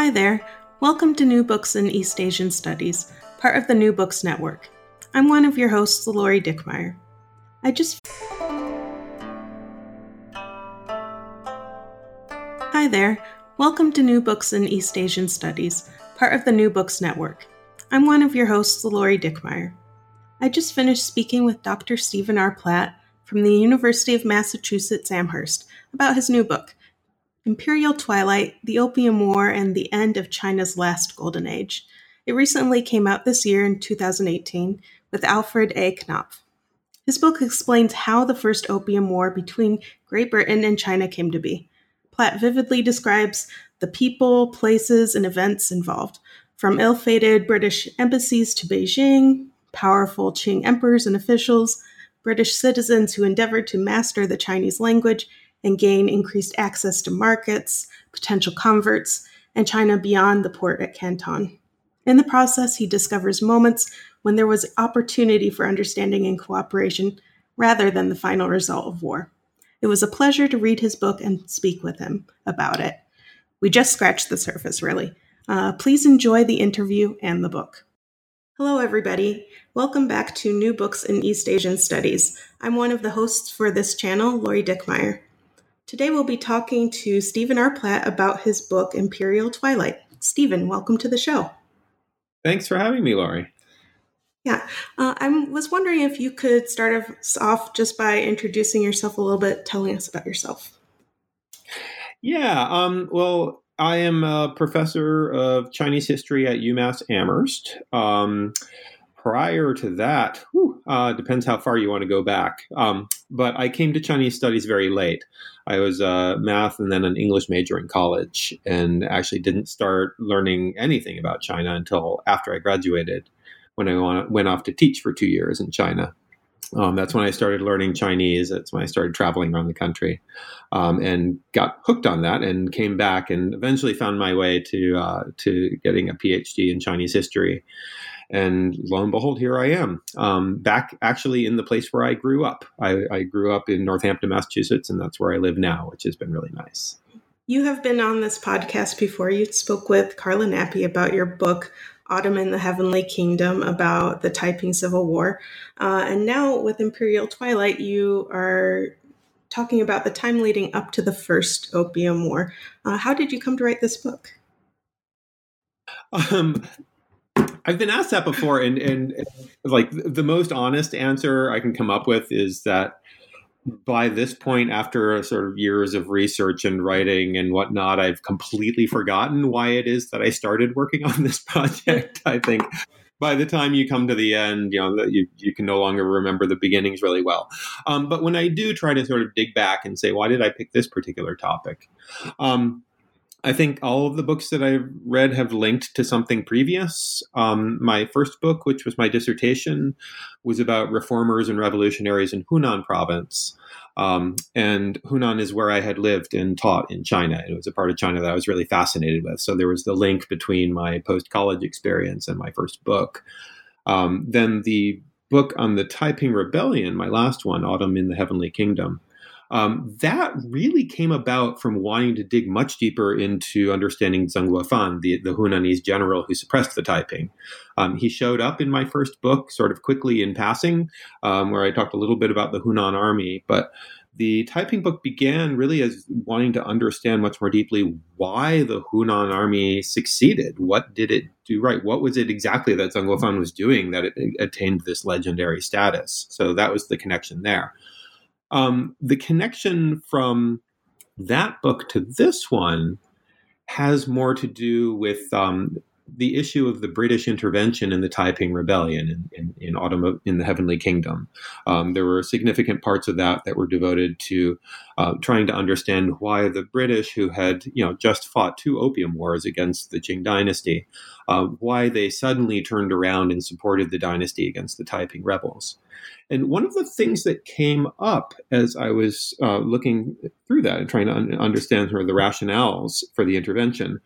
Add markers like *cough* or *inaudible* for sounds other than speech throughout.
Hi there. Welcome to New Books in East Asian Studies, part of the New Books Network. I'm one of your hosts, Lori Dickmeyer. I just. Hi there. Welcome to New Books in East Asian Studies, part of the New Books Network. I'm one of your hosts, Lori Dickmeyer. I just finished speaking with Dr. Stephen R. Platt from the University of Massachusetts Amherst about his new book, Imperial Twilight The Opium War and the End of China's Last Golden Age. It recently came out this year in 2018 with Alfred A. Knopf. His book explains how the first opium war between Great Britain and China came to be. Platt vividly describes the people, places, and events involved, from ill fated British embassies to Beijing, powerful Qing emperors and officials, British citizens who endeavored to master the Chinese language and gain increased access to markets, potential converts, and China beyond the port at Canton. In the process, he discovers moments when there was opportunity for understanding and cooperation rather than the final result of war. It was a pleasure to read his book and speak with him about it. We just scratched the surface, really. Uh, please enjoy the interview and the book. Hello, everybody. Welcome back to New Books in East Asian Studies. I'm one of the hosts for this channel, Lori Dickmeyer. Today we'll be talking to Stephen R. Platt about his book, Imperial Twilight. Stephen, welcome to the show. Thanks for having me, Laurie. Yeah, uh, I was wondering if you could start us off just by introducing yourself a little bit, telling us about yourself. Yeah, um, well, I am a professor of Chinese history at UMass Amherst. Um, prior to that, whew, uh, depends how far you want to go back. Um, but I came to Chinese studies very late. I was a math and then an English major in college, and actually didn't start learning anything about China until after I graduated, when I went off to teach for two years in China. Um, that's when I started learning Chinese. That's when I started traveling around the country, um, and got hooked on that, and came back, and eventually found my way to uh, to getting a PhD in Chinese history and lo and behold, here I am, um, back actually in the place where I grew up. I, I grew up in Northampton, Massachusetts, and that's where I live now, which has been really nice. You have been on this podcast before. You spoke with Carla Nappi about your book, Autumn in the Heavenly Kingdom, about the Taiping Civil War. Uh, and now with Imperial Twilight, you are talking about the time leading up to the First Opium War. Uh, how did you come to write this book? Um, I've been asked that before, and, and, like the most honest answer I can come up with is that by this point, after sort of years of research and writing and whatnot, I've completely forgotten why it is that I started working on this *laughs* project. I think by the time you come to the end, you know, you, you can no longer remember the beginnings really well. Um, but when I do try to sort of dig back and say, why did I pick this particular topic? Um, I think all of the books that I've read have linked to something previous. Um, my first book, which was my dissertation, was about reformers and revolutionaries in Hunan province. Um, and Hunan is where I had lived and taught in China. It was a part of China that I was really fascinated with. So there was the link between my post college experience and my first book. Um, then the book on the Taiping Rebellion, my last one, Autumn in the Heavenly Kingdom, um, that really came about from wanting to dig much deeper into understanding Zeng Guofan, the, the Hunanese general who suppressed the Taiping. Um, he showed up in my first book, sort of quickly in passing, um, where I talked a little bit about the Hunan army, but the Taiping book began really as wanting to understand much more deeply why the Hunan army succeeded. What did it do right? What was it exactly that Zeng Guofan was doing that it attained this legendary status? So that was the connection there. Um, the connection from that book to this one has more to do with um, the issue of the British intervention in the Taiping Rebellion in, in, in in the Heavenly Kingdom. Um, there were significant parts of that that were devoted to uh, trying to understand why the British, who had you know just fought two opium wars against the Qing dynasty, uh, why they suddenly turned around and supported the dynasty against the Taiping rebels. And one of the things that came up as I was uh, looking through that and trying to un- understand sort of the rationales for the intervention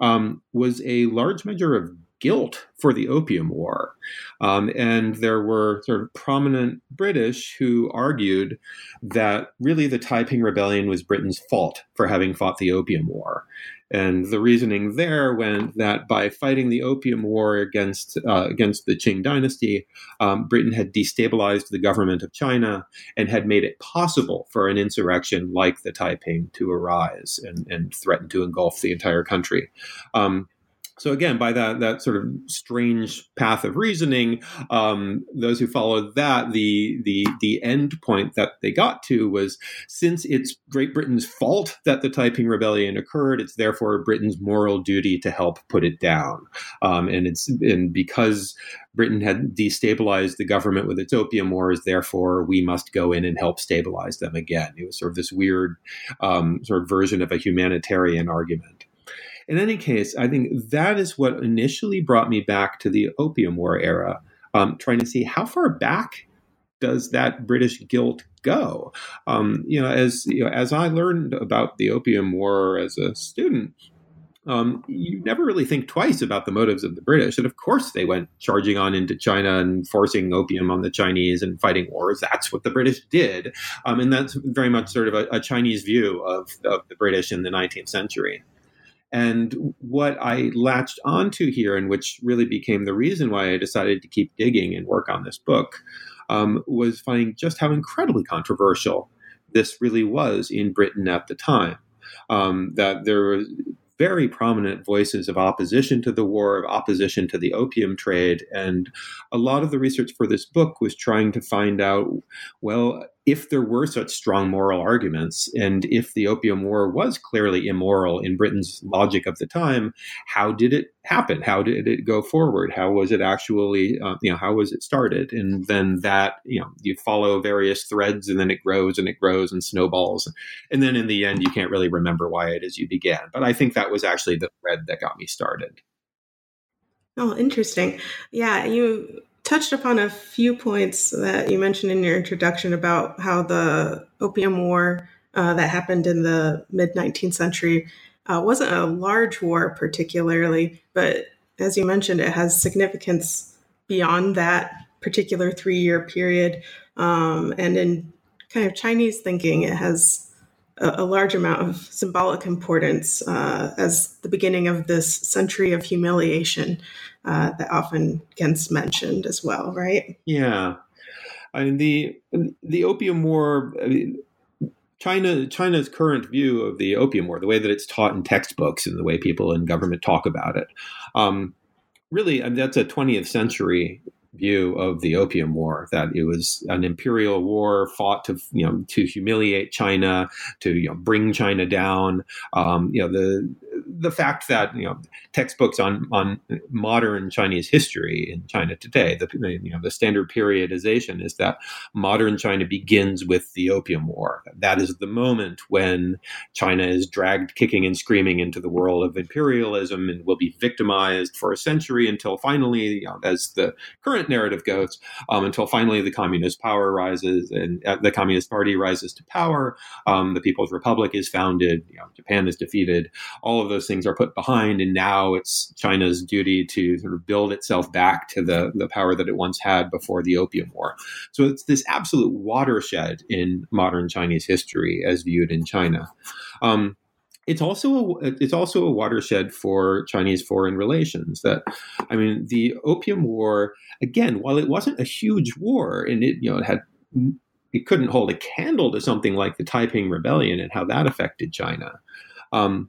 um, was a large measure of guilt for the Opium War. Um, and there were sort of prominent British who argued that really the Taiping Rebellion was Britain's fault for having fought the Opium War. And the reasoning there went that by fighting the Opium War against uh, against the Qing dynasty, um, Britain had destabilized the government of China and had made it possible for an insurrection like the Taiping to arise and, and threaten to engulf the entire country. Um, so again, by that that sort of strange path of reasoning, um, those who followed that, the the the end point that they got to was since it's Great Britain's fault that the Taiping Rebellion occurred, it's therefore Britain's moral duty to help put it down. Um, and it's and because Britain had destabilized the government with its opium wars, therefore we must go in and help stabilize them again. It was sort of this weird um, sort of version of a humanitarian argument in any case, I think that is what initially brought me back to the Opium War era, um, trying to see how far back does that British guilt go? Um, you know, as you know, as I learned about the Opium War as a student, um, you never really think twice about the motives of the British. And of course, they went charging on into China and forcing opium on the Chinese and fighting wars. That's what the British did. Um, and that's very much sort of a, a Chinese view of, of the British in the 19th century. And what I latched onto here, and which really became the reason why I decided to keep digging and work on this book, um, was finding just how incredibly controversial this really was in Britain at the time. Um, that there were very prominent voices of opposition to the war, of opposition to the opium trade. And a lot of the research for this book was trying to find out well, if there were such strong moral arguments, and if the Opium War was clearly immoral in Britain's logic of the time, how did it happen? How did it go forward? How was it actually, uh, you know, how was it started? And then that, you know, you follow various threads, and then it grows and it grows and snowballs, and then in the end, you can't really remember why it is you began. But I think that was actually the thread that got me started. Oh, interesting. Yeah, you touched upon a few points that you mentioned in your introduction about how the Opium War uh, that happened in the mid 19th century uh, wasn't a large war, particularly, but as you mentioned, it has significance beyond that particular three year period. Um, and in kind of Chinese thinking, it has a, large amount of symbolic importance uh, as the beginning of this century of humiliation uh, that often gets mentioned as well, right? Yeah, I mean the the Opium War. I mean, China China's current view of the Opium War, the way that it's taught in textbooks and the way people in government talk about it, um, really that's a 20th century view of the Opium War that it was an imperial war fought to you know to humiliate China, to you know bring China down. Um, you know the the fact that you know textbooks on on modern Chinese history in China today, the you know the standard periodization is that modern China begins with the Opium War. That is the moment when China is dragged kicking and screaming into the world of imperialism and will be victimized for a century until finally, you know, as the current narrative goes, um, until finally the communist power rises and uh, the Communist Party rises to power. Um, the People's Republic is founded. You know, Japan is defeated. All of those things are put behind, and now it's China's duty to sort of build itself back to the, the power that it once had before the Opium War. So it's this absolute watershed in modern Chinese history as viewed in China. Um, it's also a, it's also a watershed for Chinese foreign relations. That I mean, the Opium War again, while it wasn't a huge war and it you know it had it couldn't hold a candle to something like the Taiping Rebellion and how that affected China. Um,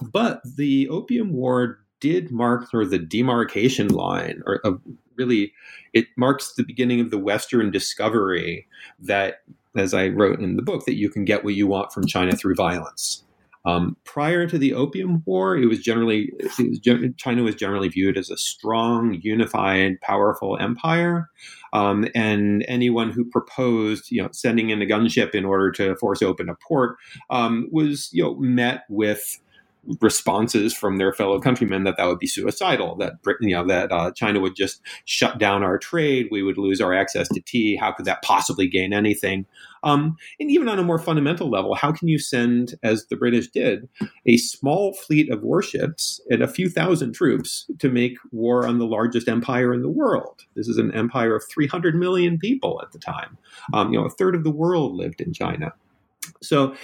but the Opium War did mark sort of the demarcation line, or really, it marks the beginning of the Western discovery that, as I wrote in the book, that you can get what you want from China through violence. Um, prior to the Opium War, it was generally it was, China was generally viewed as a strong, unified, powerful empire, um, and anyone who proposed, you know, sending in a gunship in order to force open a port um, was, you know, met with responses from their fellow countrymen that that would be suicidal that Britain, you know that uh, China would just shut down our trade we would lose our access to tea how could that possibly gain anything Um, and even on a more fundamental level, how can you send, as the British did, a small fleet of warships and a few thousand troops to make war on the largest empire in the world? This is an empire of 300 million people at the time. Um, you know, a third of the world lived in China. So,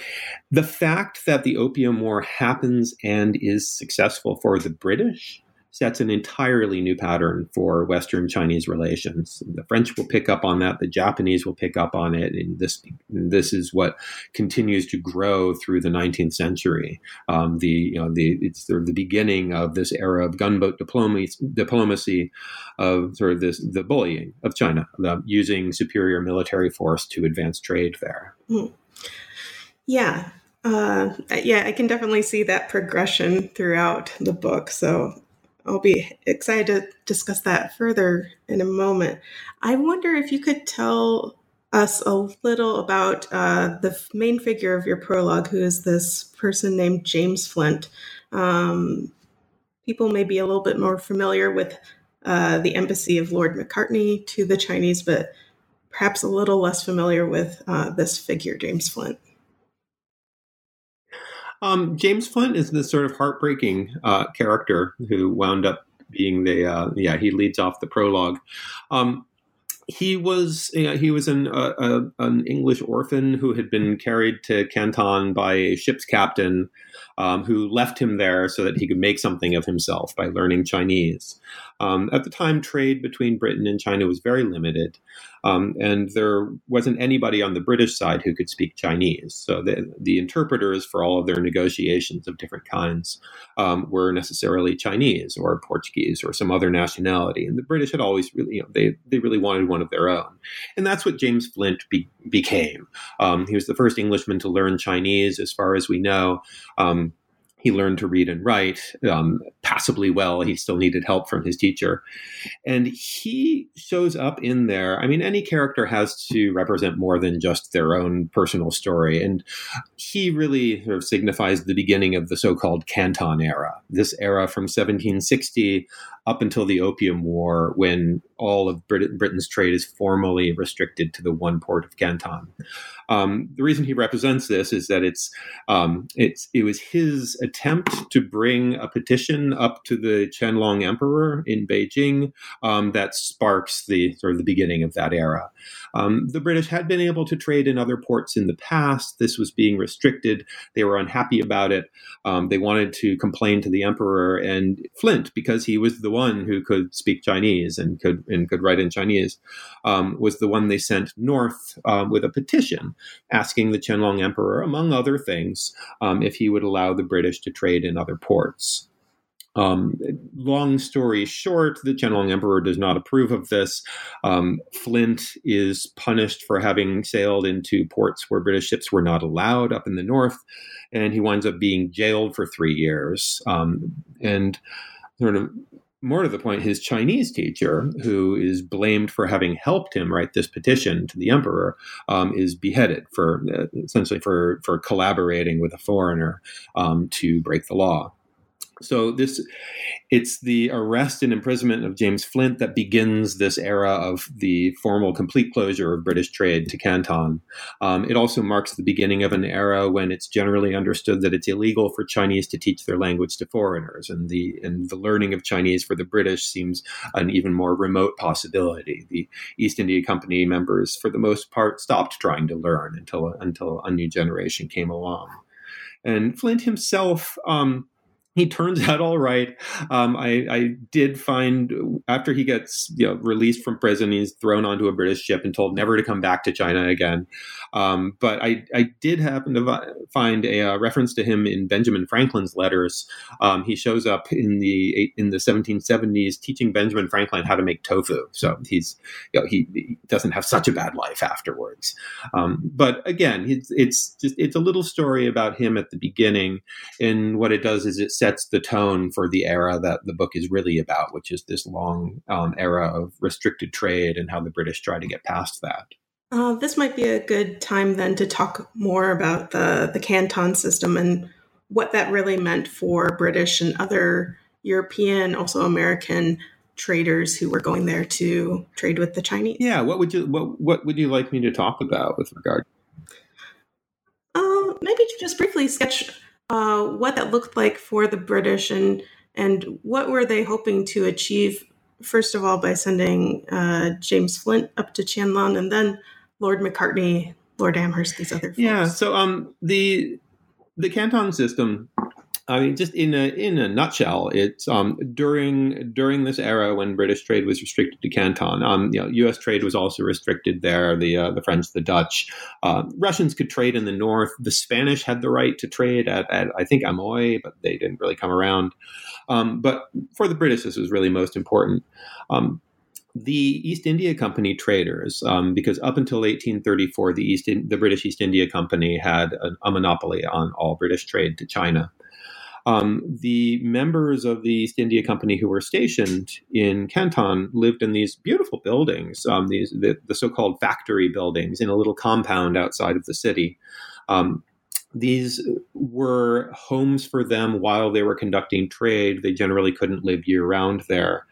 the fact that the Opium War happens and is successful for the British sets an entirely new pattern for Western Chinese relations. The French will pick up on that. The Japanese will pick up on it. And this, this is what continues to grow through the 19th century. Um, the, you know, the, it's sort of the beginning of this era of gunboat diplomacy, diplomacy of sort of this, the bullying of China, the, using superior military force to advance trade there. Mm. Yeah. Uh, yeah, I can definitely see that progression throughout the book. So I'll be excited to discuss that further in a moment. I wonder if you could tell us a little about uh, the main figure of your prologue, who is this person named James Flint. Um, people may be a little bit more familiar with uh, the embassy of Lord Macartney to the Chinese, but perhaps a little less familiar with uh, this figure, James Flint. Um, James Flint is this sort of heartbreaking uh, character who wound up being the uh, yeah he leads off the prologue. Um, he was you know, he was an uh, an English orphan who had been carried to Canton by a ship's captain um, who left him there so that he could make something of himself by learning Chinese. Um, at the time, trade between Britain and China was very limited, um, and there wasn't anybody on the British side who could speak Chinese. So the, the interpreters for all of their negotiations of different kinds um, were necessarily Chinese or Portuguese or some other nationality. And the British had always really, you know, they, they really wanted one of their own. And that's what James Flint be, became. Um, he was the first Englishman to learn Chinese, as far as we know. Um, he learned to read and write um, passably well. He still needed help from his teacher. And he shows up in there. I mean, any character has to represent more than just their own personal story. And he really sort of signifies the beginning of the so called Canton era, this era from 1760 up until the Opium War, when all of Brit- Britain's trade is formally restricted to the one port of Canton. Um, the reason he represents this is that it's um, it's it was his attempt to bring a petition up to the Qianlong Emperor in Beijing um, that sparks the sort of the beginning of that era. Um, the British had been able to trade in other ports in the past. This was being restricted. They were unhappy about it. Um, they wanted to complain to the emperor and Flint because he was the one who could speak Chinese and could and could write in Chinese um, was the one they sent north with a petition asking the Qianlong Emperor, among other things, um, if he would allow the British to trade in other ports. Um, long story short, the Qianlong Emperor does not approve of this. Um, Flint is punished for having sailed into ports where British ships were not allowed up in the north, and he winds up being jailed for three years. Um, and sort of more to the point, his Chinese teacher, who is blamed for having helped him write this petition to the emperor, um, is beheaded for uh, essentially for for collaborating with a foreigner um, to break the law. So this, it's the arrest and imprisonment of James Flint that begins this era of the formal complete closure of British trade to Canton. Um, it also marks the beginning of an era when it's generally understood that it's illegal for Chinese to teach their language to foreigners, and the and the learning of Chinese for the British seems an even more remote possibility. The East India Company members, for the most part, stopped trying to learn until until a new generation came along. And Flint himself. Um, he turns *laughs* out all right. Um, I, I, did find after he gets you know, released from prison, he's thrown onto a British ship and told never to come back to China again. Um, but I, I, did happen to find a, a, uh, reference to him in Benjamin Franklin's letters. Um, he shows up in the in the 1770s teaching Benjamin Franklin how to make tofu. So he's you know, he, he, doesn't have such a bad life afterwards. Um, but again, it's, it's just it's a little story about him at the beginning, and what it does is it sets the tone for the era that the book is really about, which is this long um, era of restricted trade and how the British try to get past that. Uh, this might be a good time then to talk more about the the Canton system and what that really meant for British and other European, also American traders who were going there to trade with the Chinese. Yeah, what would you what what would you like me to talk about with regard Um, maybe just briefly sketch uh, what that looked like for the British and and what were they hoping to achieve. First of all, by sending uh, James Flint up to Qianlong, and then Lord Macartney, Lord Amherst, these other folks. Yeah. So um, the the Canton system I mean, just in a in a nutshell, it's um, during during this era when British trade was restricted to Canton. Um, you know, U.S. trade was also restricted there. The uh, the French, the Dutch, uh, Russians could trade in the north. The Spanish had the right to trade at, at I think Amoy, but they didn't really come around. Um, but for the British, this was really most important. Um, the East India Company traders, um, because up until 1834, the East the British East India Company had a, a monopoly on all British trade to China. Um, the members of the East India Company who were stationed in Canton lived in these beautiful buildings, um, these the, the, so-called factory buildings, in a little compound outside of the city. Um, these were homes for them while they were conducting trade. They generally couldn't live year round there.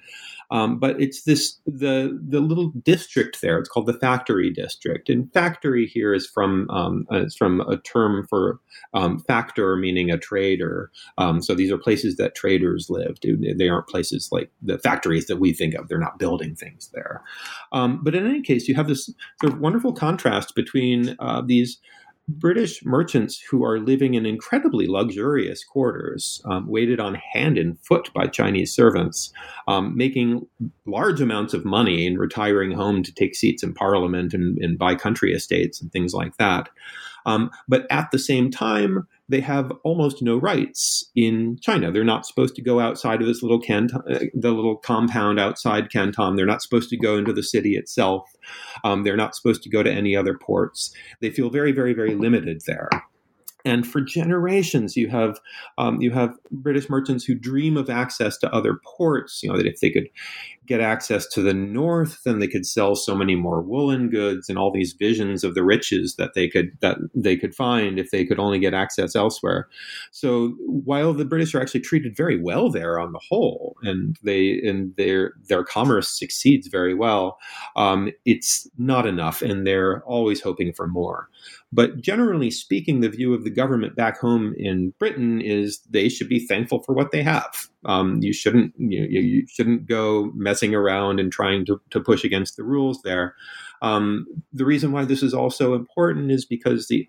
Um, but it's this the the little district there. It's called the factory district, and factory here is from um, uh, it's from a term for um, factor, meaning a trader. Um, so these are places that traders lived. They aren't places like the factories that we think of. They're not building things there. Um, but in any case, you have this sort of wonderful contrast between uh, these British merchants who are living in incredibly luxurious quarters, um, waited on hand and foot by Chinese servants, um, making large amounts of money and retiring home to take seats in parliament and, and buy country estates and things like that. Um, but at the same time, they have almost no rights in China. They're not supposed to go outside of this little canton, uh, the little compound outside Canton. They're not supposed to go into the city itself. Um, they're not supposed to go to any other ports. They feel very, very, very limited there. And for generations, you have um, you have British merchants who dream of access to other ports. You know that if they could get access to the north, then they could sell so many more woolen goods and all these visions of the riches that they could that they could find if they could only get access elsewhere. So while the British are actually treated very well there on the whole, and they and their their commerce succeeds very well, um, it's not enough, and they're always hoping for more. But generally speaking, the view of the government back home in Britain is they should be thankful for what they have. Um, you shouldn't you, you, shouldn't go messing around and trying to, to push against the rules there. Um, the reason why this is also important is because the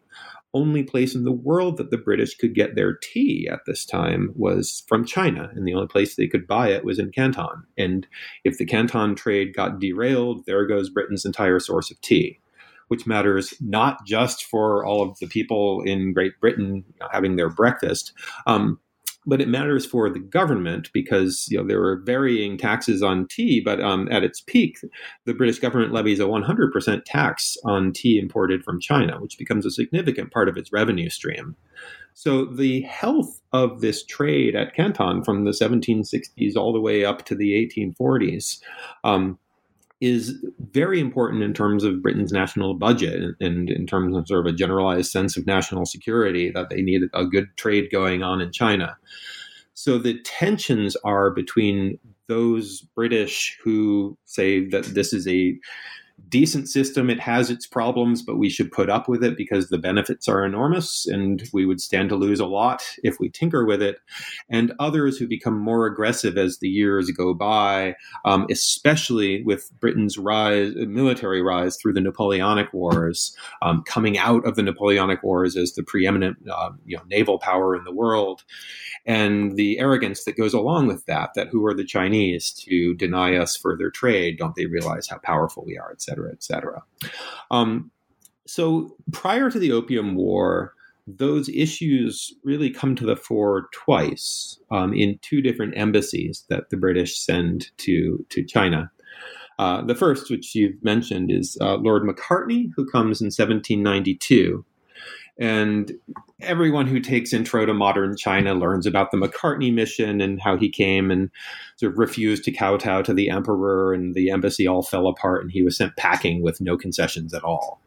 only place in the world that the British could get their tea at this time was from China, and the only place they could buy it was in Canton. And if the Canton trade got derailed, there goes Britain's entire source of tea which matters not just for all of the people in Great Britain having their breakfast. Um, but it matters for the government because you know there were varying taxes on tea, but um, at its peak, the British government levies a 100% tax on tea imported from China, which becomes a significant part of its revenue stream. So the health of this trade at Canton from the 1760s all the way up to the 1840s um, is very important in terms of Britain's national budget and, in terms of sort of a generalized sense of national security that they need a good trade going on in China. So the tensions are between those British who say that this is a decent system. It has its problems, but we should put up with it because the benefits are enormous and we would stand to lose a lot if we tinker with it. And others who become more aggressive as the years go by, um, especially with Britain's rise, military rise through the Napoleonic Wars, um, coming out of the Napoleonic Wars as the preeminent uh, you know, naval power in the world, and the arrogance that goes along with that, that who are the Chinese to deny us further trade? Don't they realize how powerful we are, et cetera, et cetera. Um, so prior to the Opium War, those issues really come to the fore twice um, in two different embassies that the British send to to China. Uh, the first, which you've mentioned, is uh, Lord Macartney, who comes in 1792. And everyone who takes intro to modern China learns about the Macartney mission and how he came and sort of refused to kowtow to the emperor, and the embassy all fell apart, and he was sent packing with no concessions at all.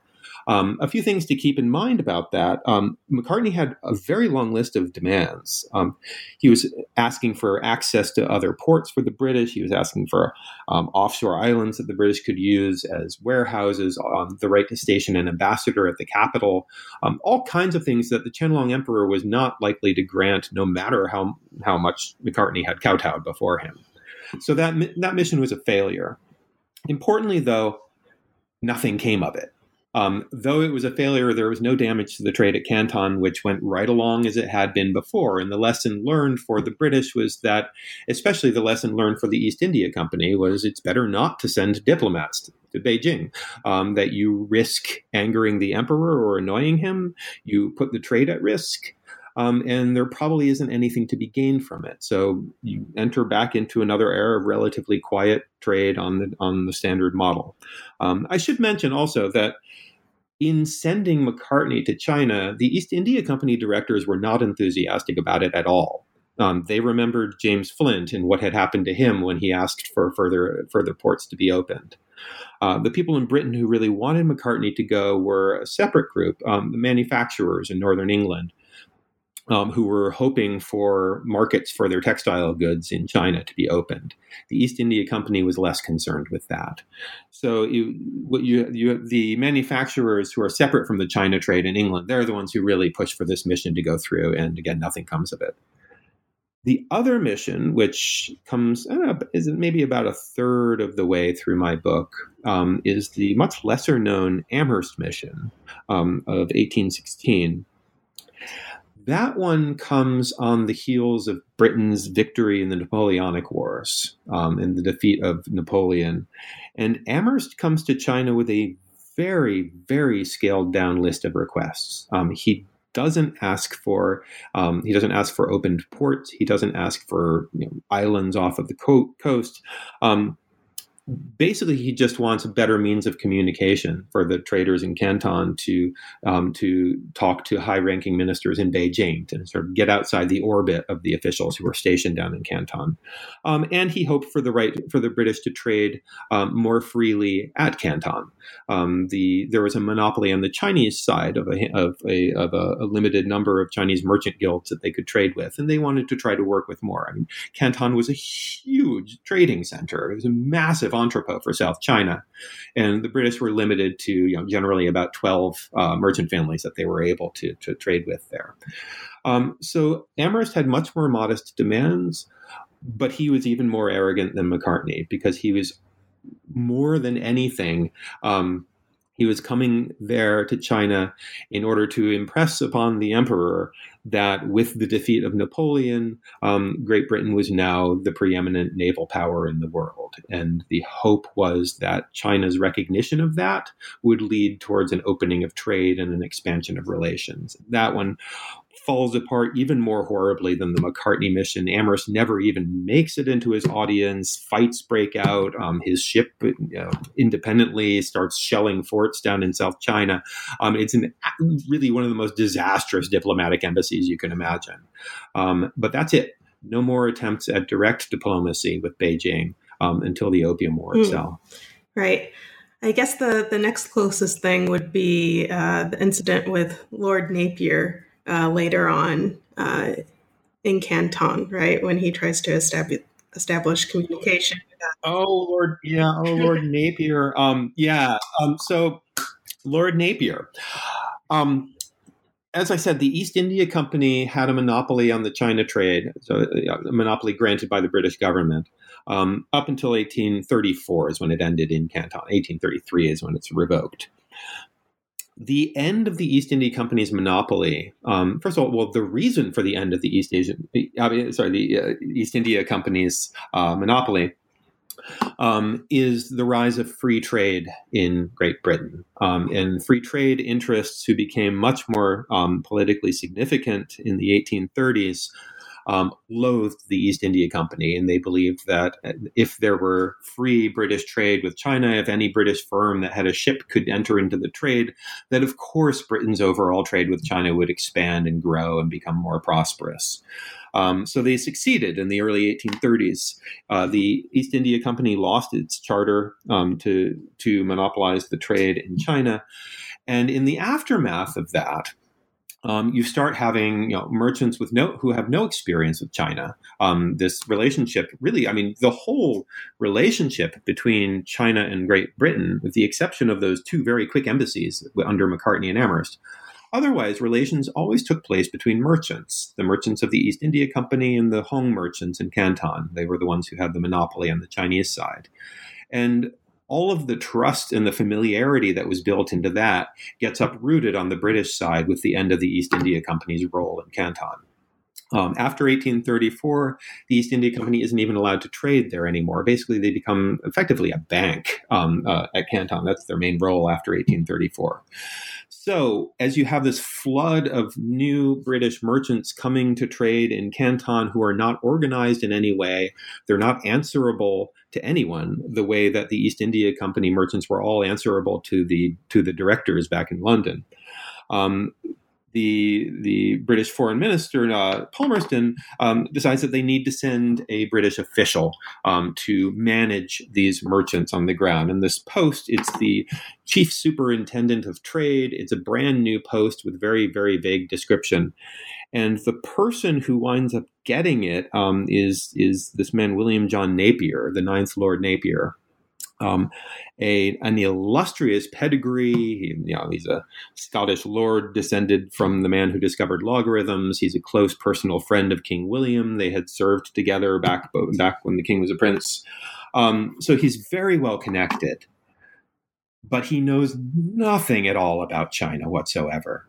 Um, a few things to keep in mind about that. Um, Macartney had a very long list of demands. Um, he was asking for access to other ports for the British. He was asking for um, offshore islands that the British could use as warehouses, um, the right to station an ambassador at the capital, um, all kinds of things that the Qianlong Emperor was not likely to grant, no matter how how much Macartney had kowtowed before him. So that that mission was a failure. Importantly, though, nothing came of it. Um, though it was a failure, there was no damage to the trade at Canton, which went right along as it had been before. And the lesson learned for the British was that, especially the lesson learned for the East India Company, was it's better not to send diplomats to Beijing. Um, that you risk angering the emperor or annoying him, you put the trade at risk. Um, and there probably isn't anything to be gained from it. So you enter back into another era of relatively quiet trade on the on the standard model. Um, I should mention also that in sending Macartney to China, the East India Company directors were not enthusiastic about it at all. Um, they remembered James Flint and what had happened to him when he asked for further further ports to be opened. Uh, the people in Britain who really wanted Macartney to go were a separate group, um, the manufacturers in northern England, um, who were hoping for markets for their textile goods in China to be opened. The East India Company was less concerned with that. So, you, you, you, the manufacturers who are separate from the China trade in England, they're the ones who really push for this mission to go through, and again, nothing comes of it. The other mission, which comes know, is maybe about a third of the way through my book, um, is the much lesser known Amherst mission um, of 1816 that one comes on the heels of Britain's victory in the Napoleonic Wars um, and the defeat of Napoleon. And Amherst comes to China with a very, very scaled down list of requests. Um, he doesn't ask for um, he doesn't ask for opened ports. He doesn't ask for you know, islands off of the co- coast. Um, basically he just wants better means of communication for the traders in Canton to um, to talk to high-ranking ministers in Beijing to sort of get outside the orbit of the officials who were stationed down in Canton. Um, and he hoped for the right for the British to trade um, more freely at Canton. Um, the there was a monopoly on the Chinese side of a of a of a, a, limited number of Chinese merchant guilds that they could trade with, and they wanted to try to work with more. I mean, Canton was a huge trading center. It was a massive entrepot for South China, and the British were limited to you know generally about twelve uh, merchant families that they were able to to trade with there. Um, so Amherst had much more modest demands, but he was even more arrogant than Macartney because he was more than anything. Um, he was coming there to China in order to impress upon the emperor that with the defeat of Napoleon, um, Great Britain was now the preeminent naval power in the world. And the hope was that China's recognition of that would lead towards an opening of trade and an expansion of relations. That one falls apart even more horribly than the Macartney mission. Amherst never even makes it into his audience. Fights break out. Um, his ship you know, independently starts shelling forts down in South China. Um, it's an, really one of the most disastrous diplomatic embassies you can imagine. Um, but that's it. No more attempts at direct diplomacy with Beijing um, until the Opium War mm. itself. Right. I guess the, the next closest thing would be uh, the incident with Lord Napier, uh, later on uh, in Canton, right? When he tries to establish establish communication. Oh Lord, yeah. Oh Lord Napier. Um, yeah. Um, so Lord Napier. Um, as I said, the East India Company had a monopoly on the China trade, so a monopoly granted by the British government. Um, up until 1834 is when it ended in Canton. 1833 is when it's revoked the end of the East India Company's monopoly. Um, first of all, well, the reason for the end of the East Asian, uh, sorry, the uh, East India Company's uh, monopoly um, is the rise of free trade in Great Britain. Um, and free trade interests who became much more um, politically significant in the 1830s um, loathed the East India Company, and they believed that if there were free British trade with China, if any British firm that had a ship could enter into the trade, that of course Britain's overall trade with China would expand and grow and become more prosperous. Um, so they succeeded in the early 1830s. Uh, the East India Company lost its charter um, to to monopolize the trade in China, And in the aftermath of that, um, you start having you know, merchants with no who have no experience with China. Um, this relationship, really, I mean, the whole relationship between China and Great Britain, with the exception of those two very quick embassies under Macartney and Amherst. Otherwise, relations always took place between merchants, the merchants of the East India Company and the Hong merchants in Canton. They were the ones who had the monopoly on the Chinese side. And all of the trust and the familiarity that was built into that gets uprooted on the British side with the end of the East India Company's role in Canton. Um, after 1834, the East India Company isn't even allowed to trade there anymore. Basically, they become effectively a bank um, uh, at Canton. That's their main role after 1834. So, as you have this flood of new British merchants coming to trade in Canton who are not organized in any way, they're not answerable to anyone the way that the East India Company merchants were all answerable to the to the directors back in London. Um, the the British Foreign Minister uh, Palmerston um, decides that they need to send a British official um, to manage these merchants on the ground. And this post, it's the Chief Superintendent of Trade. It's a brand new post with very very vague description. And the person who winds up getting it um, is is this man William John Napier, the Ninth Lord Napier um, a, an illustrious pedigree. He, you know, he's a Scottish lord descended from the man who discovered logarithms. He's a close personal friend of King William. They had served together back back when the king was a prince. Um, so he's very well connected, but he knows nothing at all about China whatsoever.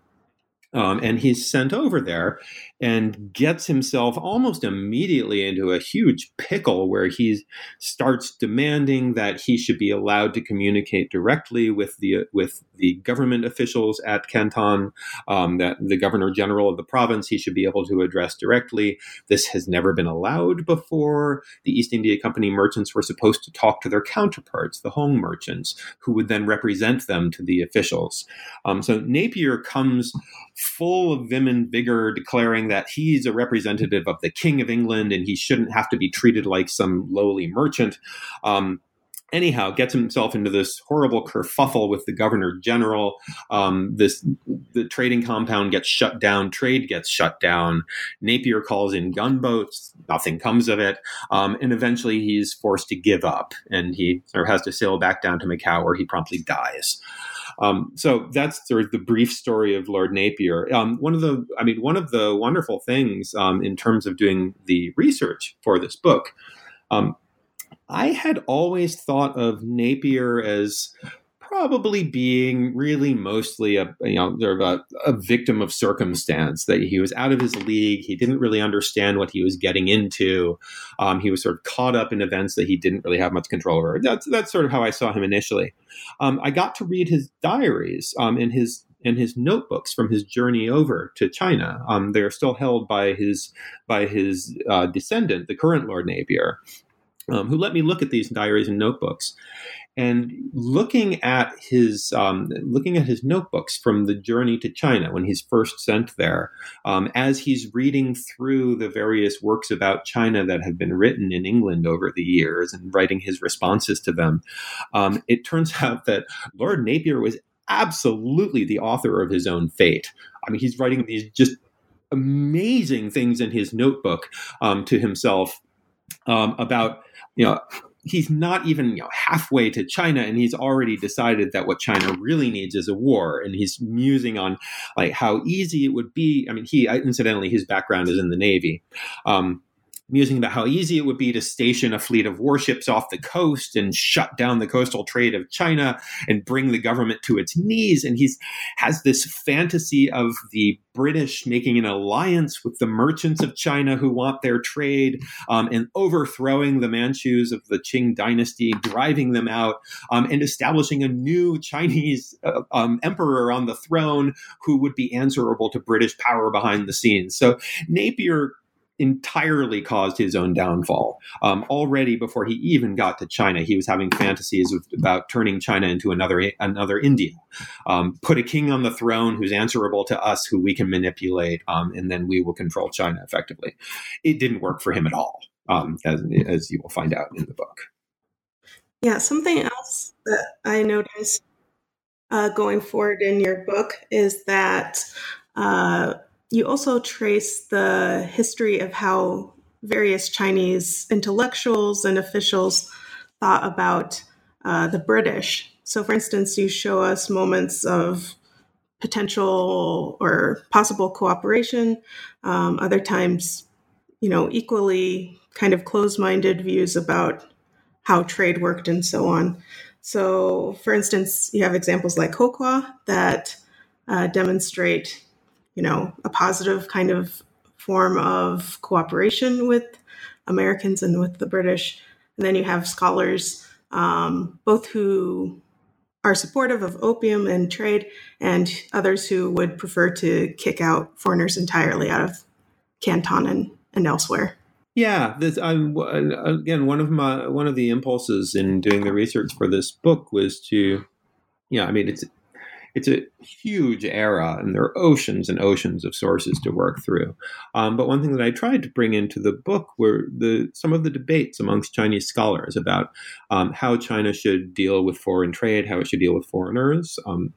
Um, and he's sent over there and gets himself almost immediately into a huge pickle where he starts demanding that he should be allowed to communicate directly with the with the government officials at Canton, um, that the governor general of the province he should be able to address directly. This has never been allowed before. The East India Company merchants were supposed to talk to their counterparts, the Hong merchants, who would then represent them to the officials. Um, so Napier comes full of vim and vigor, declaring that he's a representative of the King of England and he shouldn't have to be treated like some lowly merchant. Um, anyhow, gets himself into this horrible kerfuffle with the governor general. Um, this the trading compound gets shut down, trade gets shut down. Napier calls in gunboats, nothing comes of it, um, and eventually he's forced to give up, and he sort of has to sail back down to Macau, where he promptly dies. Um, so that's sort of the brief story of Lord Napier. Um, one of the, I mean, one of the wonderful things um, in terms of doing the research for this book, um, I had always thought of Napier as probably being really mostly a you know a, a, victim of circumstance that he was out of his league he didn't really understand what he was getting into um, he was sort of caught up in events that he didn't really have much control over. That's that's sort of how i saw him initially. Um, i got to read his diaries um, and his and his notebooks from his journey over to China. Um, they are still held by his by his uh, descendant, the current Lord Napier, um, who let me look at these diaries and notebooks and looking at his um, looking at his notebooks from the journey to China when he's first sent there, um, as he's reading through the various works about China that have been written in England over the years and writing his responses to them, um, it turns *laughs* out that Lord Napier was absolutely the author of his own fate. I mean, he's writing these just amazing things in his notebook um, to himself um, about you know he's not even you know, halfway to China, and he's already decided that what China really needs is a war. And he's musing on like how easy it would be. I mean, he incidentally his background is in the Navy. Um, musing about how easy it would be to station a fleet of warships off the coast and shut down the coastal trade of China and bring the government to its knees. And he's has this fantasy of the British making an alliance with the merchants of China who want their trade um, and overthrowing the Manchus of the Qing dynasty, driving them out, um, and establishing a new Chinese uh, um, emperor on the throne who would be answerable to British power behind the scenes. So Napier entirely caused his own downfall. Um, already before he even got to China, he was having fantasies of, about turning China into another another India. Um, put a king on the throne who's answerable to us, who we can manipulate, um, and then we will control China effectively. It didn't work for him at all, um, as, as you will find out in the book. Yeah, something else that I noticed uh, going forward in your book is that uh, you also trace the history of how various Chinese intellectuals and officials thought about uh, the British. So, for instance, you show us moments of potential or possible cooperation, um, other times, you know, equally kind of closed minded views about how trade worked and so on. So, for instance, you have examples like Kokwa that uh, demonstrate, you know, a positive kind of form of cooperation with Americans and with the British. And then you have scholars, um, both who are supportive of opium and trade, and others who would prefer to kick out foreigners entirely out of Canton and, and elsewhere. Yeah, this I'm again one of my one of the impulses in doing the research for this book was to, yeah, I mean it's it's a huge era and there are oceans and oceans of sources to work through. Um, but one thing that I tried to bring into the book were the some of the debates amongst Chinese scholars about um, how China should deal with foreign trade, how it should deal with foreigners, um,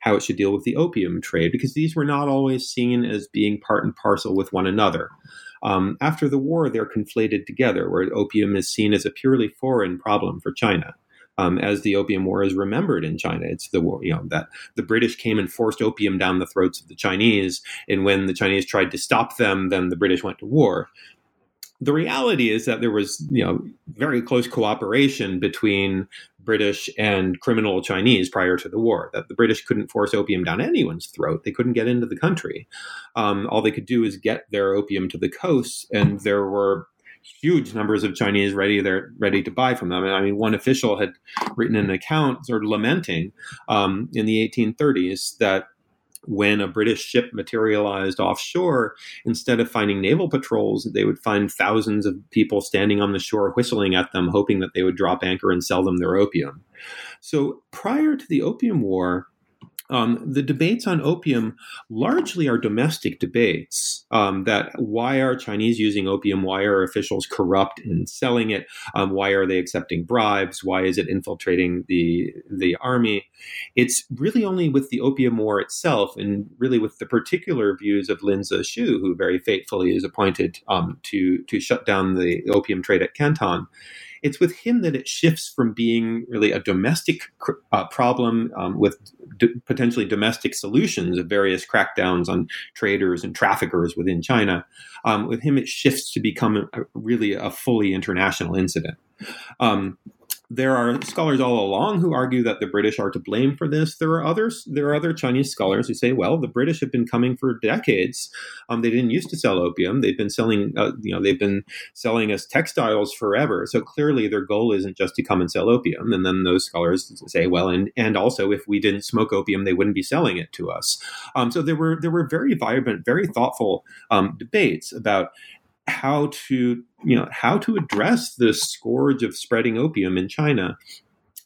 how it should deal with the opium trade, because these were not always seen as being part and parcel with one another. Um, after the war, they're conflated together, where opium is seen as a purely foreign problem for China um, as the Opium War is remembered in China. It's the war, you know, that the British came and forced opium down the throats of the Chinese, and when the Chinese tried to stop them, then the British went to war. The reality is that there was, you know, very close cooperation between British and criminal Chinese prior to the war. That the British couldn't force opium down anyone's throat; they couldn't get into the country. Um, all they could do is get their opium to the coast, and there were huge numbers of Chinese ready there ready to buy from them. And I mean, one official had written an account sort of lamenting um, in the 1830s that when a British ship materialized offshore, instead of finding naval patrols, they would find thousands of people standing on the shore whistling at them, hoping that they would drop anchor and sell them their opium. So prior to the Opium War, um, the debates on opium largely are domestic debates. Um, that why are Chinese using opium? Why are officials corrupt in selling it? Um, why are they accepting bribes? Why is it infiltrating the the army? It's really only with the opium war itself, and really with the particular views of Lin Zexu, who very faithfully is appointed um, to to shut down the opium trade at Canton it's with him that it shifts from being really a domestic uh, problem um, with d- potentially domestic solutions of various crackdowns on traders and traffickers within China. Um, with him, it shifts to become a, really a fully international incident. Um, there are scholars all along who argue that the British are to blame for this. There are others. There are other Chinese scholars who say, well, the British have been coming for decades. Um, they didn't used to sell opium. They've been selling, uh, you know, they've been selling us textiles forever. So clearly, their goal isn't just to come and sell opium. And then those scholars say, well, and and also, if we didn't smoke opium, they wouldn't be selling it to us. Um, so there were there were very vibrant, very thoughtful um, debates about how to you know how to address this scourge of spreading opium in China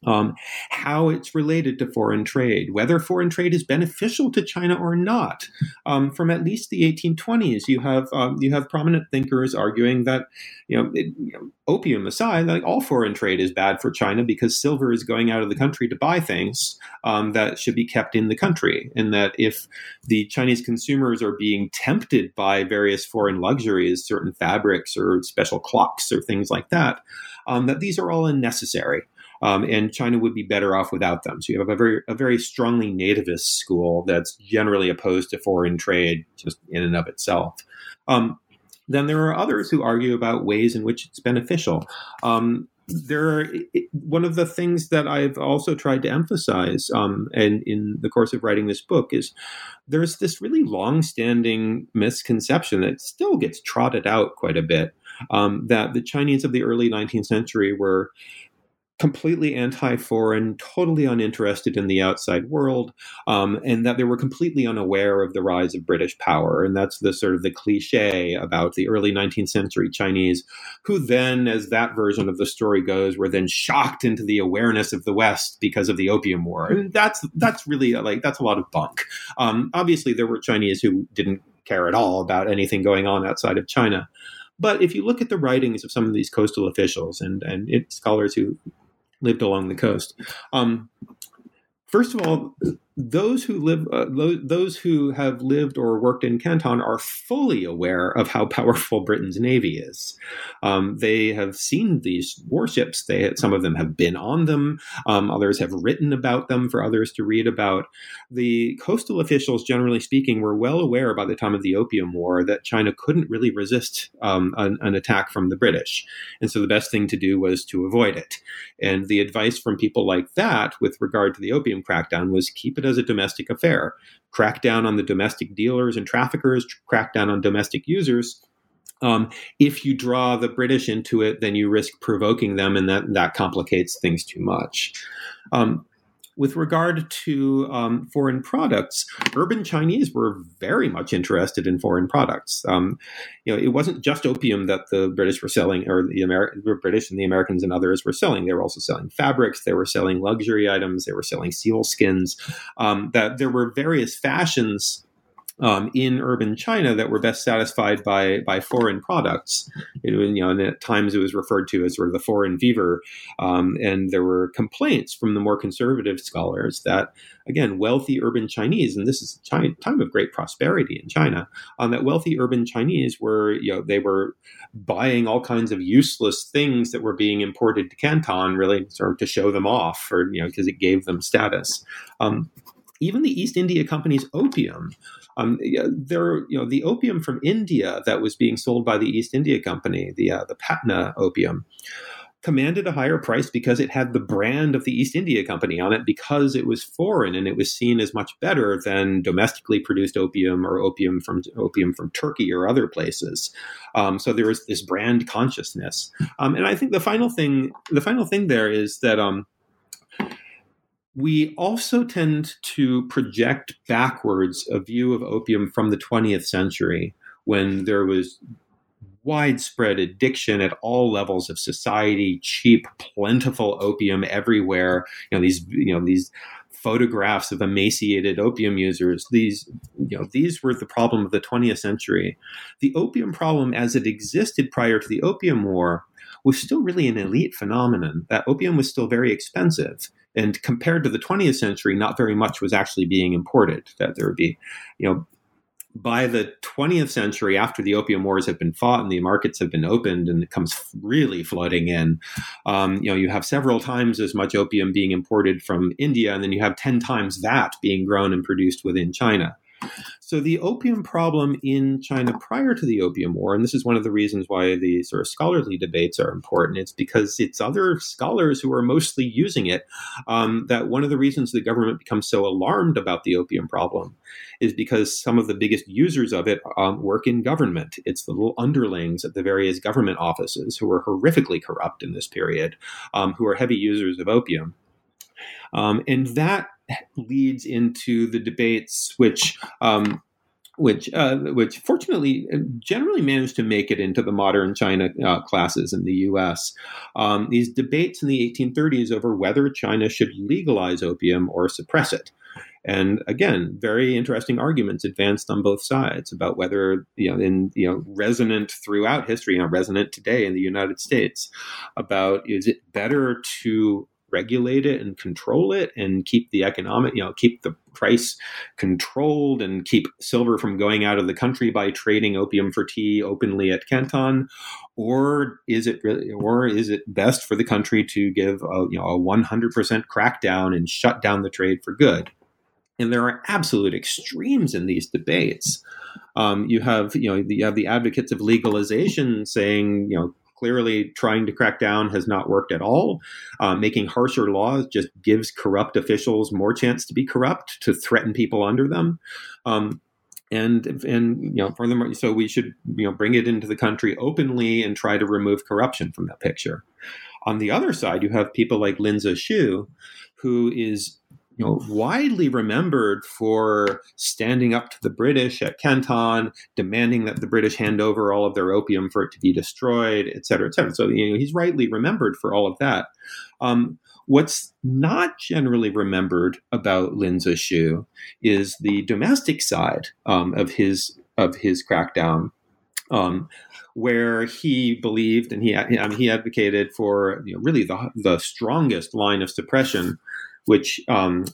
um, how it's related to foreign trade, whether foreign trade is beneficial to China or not. Um, from at least the 1820s, you have um, you have prominent thinkers arguing that you know, it, you know, opium aside, like all foreign trade is bad for China because silver is going out of the country to buy things um, that should be kept in the country, and that if the Chinese consumers are being tempted by various foreign luxuries, certain fabrics or special clocks or things like that, um, that these are all unnecessary um, and China would be better off without them. So you have a very a very strongly nativist school that's generally opposed to foreign trade just in and of itself. Um, then there are others who argue about ways in which it's beneficial. Um, there are one of the things that I've also tried to emphasize, um, and in the course of writing this book, is there's this really long-standing misconception that still gets trotted out quite a bit um, that the Chinese of the early 19th century were completely anti-foreign, totally uninterested in the outside world, um, and that they were completely unaware of the rise of British power. And that's the sort of the cliche about the early 19th century Chinese, who then, as that version of the story goes, were then shocked into the awareness of the West because of the Opium War. And that's that's really like that's a lot of bunk. Um, obviously, there were Chinese who didn't care at all about anything going on outside of China. But if you look at the writings of some of these coastal officials and and scholars who lived along the coast. Um, first of all, those who live, uh, those who have lived or worked in Canton are fully aware of how *laughs* powerful Britain's navy is. Um, they have seen these warships. They some of them have been on them. Um, others have written about them for others to read about. The coastal officials, generally speaking, were well aware by the time of the Opium War that China couldn't really resist um, an, an attack from the British, and so the best thing to do was to avoid it. And the advice from people like that, with regard to the opium crackdown, was keep it it as a domestic affair. Crack down on the domestic dealers and traffickers, crack down on domestic users. Um, if you draw the British into it, then you risk provoking them, and that, that complicates things too much. Um, with regard to um, foreign products, urban Chinese were very much interested in foreign products. Um, you know, it wasn't just opium that the British were selling, or the, Ameri- the British and the Americans and others were selling. They were also selling fabrics. They were selling luxury items. They were selling seal skins. Um, that there were various fashions um, in urban China that were best satisfied by by foreign products. It, you know, and at times it was referred to as sort of the foreign fever. Um, and there were complaints from the more conservative scholars that, again, wealthy urban Chinese, and this is a time of great prosperity in China, um, that wealthy urban Chinese were, you know, they were buying all kinds of useless things that were being imported to Canton, really sort of to show them off, or you know, because it gave them status. Um, even the East India Company's opium um, there, you know, the opium from India that was being sold by the East India Company, the uh, the Patna opium, commanded a higher price because it had the brand of the East India Company on it because it was foreign and it was seen as much better than domestically produced opium or opium from opium from Turkey or other places. Um, so there was this brand consciousness, um, and I think the final thing, the final thing there is that. Um, we also tend to project backwards a view of opium from the 20th century when there was widespread addiction at all levels of society cheap plentiful opium everywhere. You know these you know these photographs of emaciated opium users these you know these were the problem of the 20th century. The opium problem as it existed prior to the opium war was still really an elite phenomenon. That opium was still very expensive and compared to the 20th century, not very much was actually being imported. That there would be, you know, by the 20th century, after the opium wars have been fought and the markets have been opened and it comes really flooding in, um, you know, you have several times as much opium being imported from India, and then you have 10 times that being grown and produced within China. So the opium problem in China prior to the Opium War, and this is one of the reasons why the sort of scholarly debates are important. It's because it's other scholars who are mostly using it. Um, that one of the reasons the government becomes so alarmed about the opium problem is because some of the biggest users of it um, work in government. It's the little underlings at the various government offices who are horrifically corrupt in this period, um, who are heavy users of opium. Um, and that leads into the debates, which um, which uh, which fortunately uh, generally managed to make it into the modern China uh, classes in the U.S. Um, these debates in the 1830s over whether China should legalize opium or suppress it. And again, very interesting arguments advanced on both sides about whether, you know, in you know, resonant throughout history, you know, resonant today in the United States, about is it better to regulate it and control it and keep the economic, you know, keep the price controlled and keep silver from going out of the country by trading opium for tea openly at Canton? Or is it really, or is it best for the country to give a, you know, a 100% crackdown and shut down the trade for good? And there are absolute extremes in these debates. Um, you have, you know, you have the advocates of legalization saying, you know, clearly trying to crack down has not worked at all. Uh, making harsher laws just gives corrupt officials more chance to be corrupt, to threaten people under them. Um, and and you know furthermore so we should you know bring it into the country openly and try to remove corruption from that picture on the other side you have people like lin zexu who is you know, widely remembered for standing up to the British at Canton, demanding that the British hand over all of their opium for it to be destroyed, et cetera, et cetera. So, you know, he's rightly remembered for all of that. Um, what's not generally remembered about Lin Zexu is the domestic side um, of his of his crackdown. Um, where he believed and he he advocated for you know, really the the strongest line of suppression which um,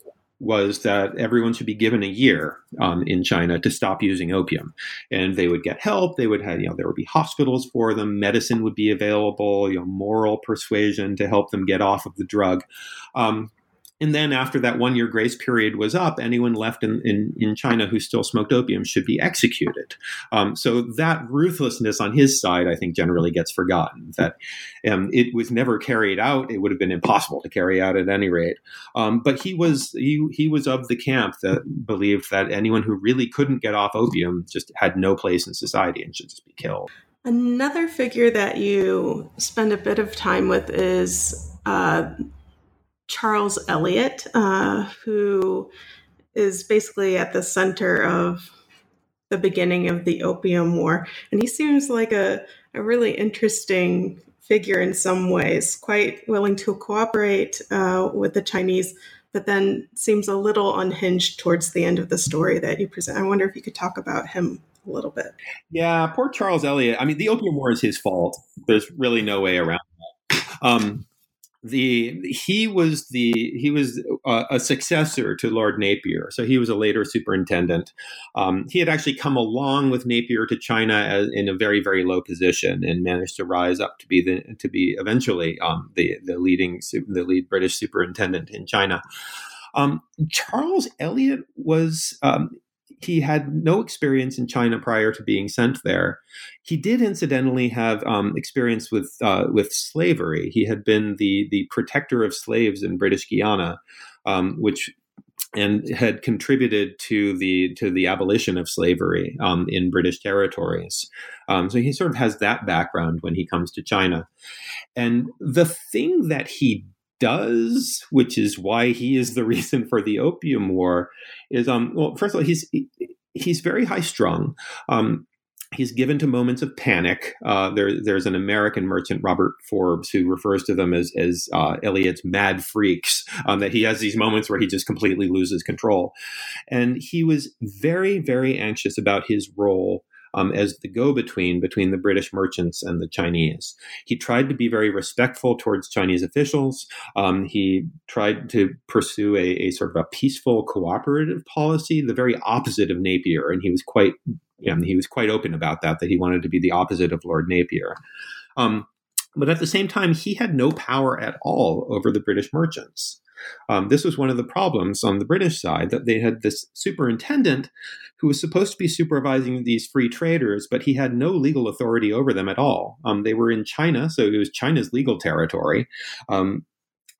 was that everyone should be given a year um, in China to stop using opium, and they would get help. They would have, you know, there would be hospitals for them. Medicine would be available. You know, moral persuasion to help them get off of the drug. Um, and then after that one year grace period was up, anyone left in, in, in China who still smoked opium should be executed. Um, so that ruthlessness on his side, I think, generally gets forgotten. That um, it was never carried out. It would have been impossible to carry out at any rate. Um, but he was he, he was of the camp that believed that anyone who really couldn't get off opium just had no place in society and should just be killed. Another figure that you spend a bit of time with is uh, Charles Eliot, uh, who is basically at the center of the beginning of the Opium War. And he seems like a, a really interesting figure in some ways, quite willing to cooperate uh, with the Chinese, but then seems a little unhinged towards the end of the story that you present. I wonder if you could talk about him a little bit. Yeah, poor Charles Eliot. I mean, the Opium War is his fault. There's really no way around that. Um, the he was the he was a, a, successor to Lord Napier, so he was a later superintendent. Um, he had actually come along with Napier to China as, in a very very low position and managed to rise up to be the to be eventually um, the the leading the lead British superintendent in China. Um, Charles Eliot was um, he had no experience in China prior to being sent there. He did incidentally have um, experience with uh, with slavery. He had been the the protector of slaves in British Guiana, um, which and had contributed to the to the abolition of slavery um, in British territories. Um, so he sort of has that background when he comes to China. And the thing that he does, which is why he is the *laughs* reason for the Opium War, is um well first of all he's he's very high strung. Um, he's given to moments of panic. Uh, there, there's an American merchant, Robert Forbes, who refers to them as, as uh, Eliot's mad freaks, um, that he has these moments where he just completely loses control. And he was very, very anxious about his role um, as the go between between the British merchants and the Chinese. He tried to be very respectful towards Chinese officials. Um, he tried to pursue a, a, sort of a peaceful, cooperative policy, the very opposite of Napier, and he was quite you know, he was quite open about that. That he wanted to be the opposite of Lord Napier. Um, but at the same time, he had no power at all over the British merchants. Um, this was one of the problems on the British side that they had this superintendent who was supposed to be supervising these free traders, but he had no legal authority over them at all. Um, they were in China, so it was China's legal territory. Um,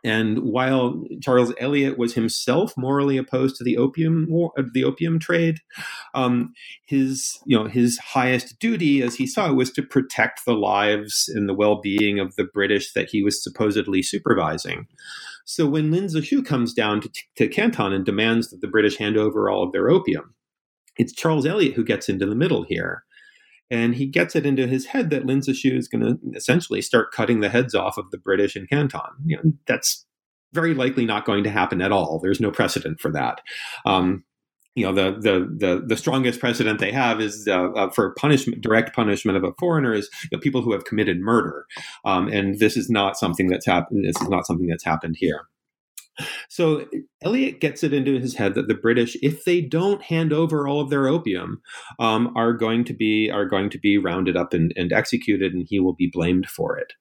and while Charles Eliot was himself morally opposed to the opium war, uh, the opium trade, um, his you know his highest duty, as he saw, was to protect the lives and the well-being of the British that he was supposedly supervising. So when Lin Zexu comes down to, to Canton and demands that the British hand over all of their opium, it's Charles Eliot who gets into the middle here. And he gets it into his head that Lin Zexu is going to essentially start cutting the heads off of the British in Canton. You know, that's very likely not going to happen at all. There's no precedent for that. Um, you know the the the, the strongest precedent they have is uh, uh, for punishment direct punishment of a foreigner is you know, people who have committed murder um, and this is not something that's happened this is not something that's happened here so Eliot gets it into his head that the British, if they don't hand over all of their opium, um, are going to be are going to be rounded up and, and executed, and he will be blamed for it.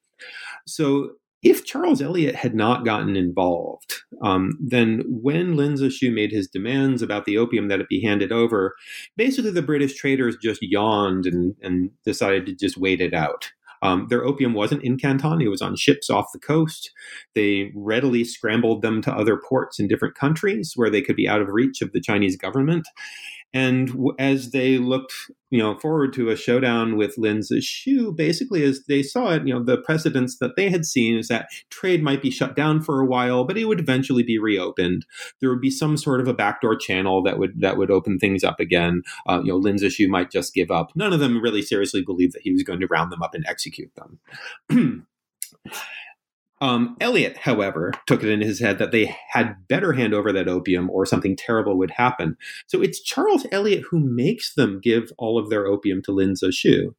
So if Charles Eliot had not gotten involved, um, then when Lin Zexu made his demands about the opium that it be handed over, basically the British traders just yawned and, and decided to just wait it out. Um, their opium wasn't in Canton, it was on ships off the coast. They readily scrambled them to other ports in different countries where they could be out of reach of the Chinese government. And as they looked, you know, forward to a showdown with Lin Zexu, basically as they saw it, you know, the precedents that they had seen is that trade might be shut down for a while, but it would eventually be reopened. There would be some sort of a backdoor channel that would that would open things up again. Uh, you know, Lin Zexu might just give up. None of them really seriously believed that he was going to round them up and execute them. *clears throat* Um, however, took it in his head that they had better hand over that opium or something terrible would happen. So it's Charles Eliot who makes them give all of their opium to Lin Zexu.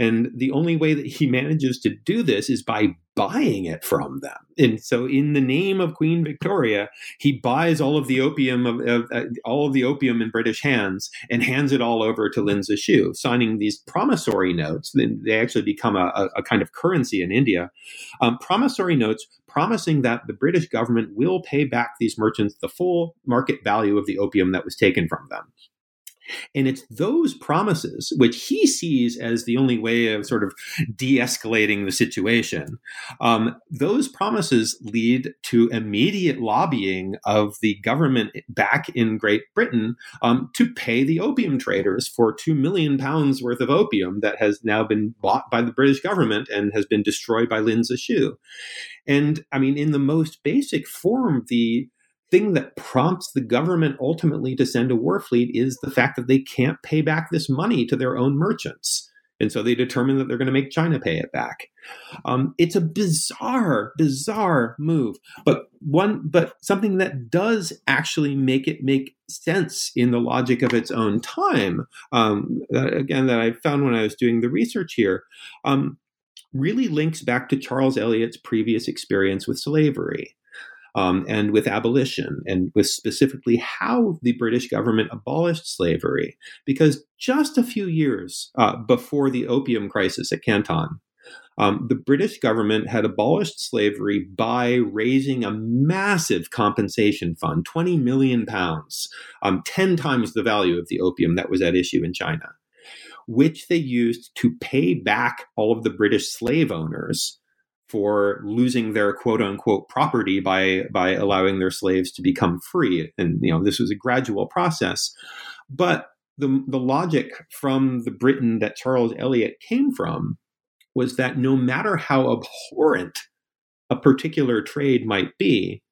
And the only way that he manages to do this is by buying it from them. And so, in the name of Queen Victoria, he buys all of the opium of, of uh, all of the opium in British hands and hands it all over to Lin Zexu, signing these promissory notes. Then they actually become a, a, a kind of currency in India. Um, promissory notes promising that the British government will pay back these merchants the full market value of the opium that was taken from them. And it's those promises, which he sees as the only way of sort of de escalating the situation, um, those promises lead to immediate lobbying of the government back in Great Britain um, to pay the opium traders for two million pounds worth of opium that has now been bought by the British government and has been destroyed by Lin Zexu. And I mean, in the most basic form, the thing that prompts the government ultimately to send a war fleet is the fact that they can't pay back this money to their own merchants. And so they determine that they're going to make China pay it back. Um, it's a bizarre, bizarre move, but one, but something that does actually make it make sense in the logic of its own time. Um, again, that I found when I was doing the research here, um, really links back to Charles Eliot's previous experience with slavery um, and with abolition, and with specifically how the British government abolished slavery. Because just a few years uh, before the opium crisis at Canton, um, the British government had abolished slavery by raising a massive compensation fund, 20 million pounds, um, 10 times the value of the opium that was at issue in China, which they used to pay back all of the British slave owners for losing their quote unquote property by by allowing their slaves to become free. And you know this was a gradual process. But the the logic from the Britain that Charles Eliot came from was that no matter how abhorrent a particular trade might be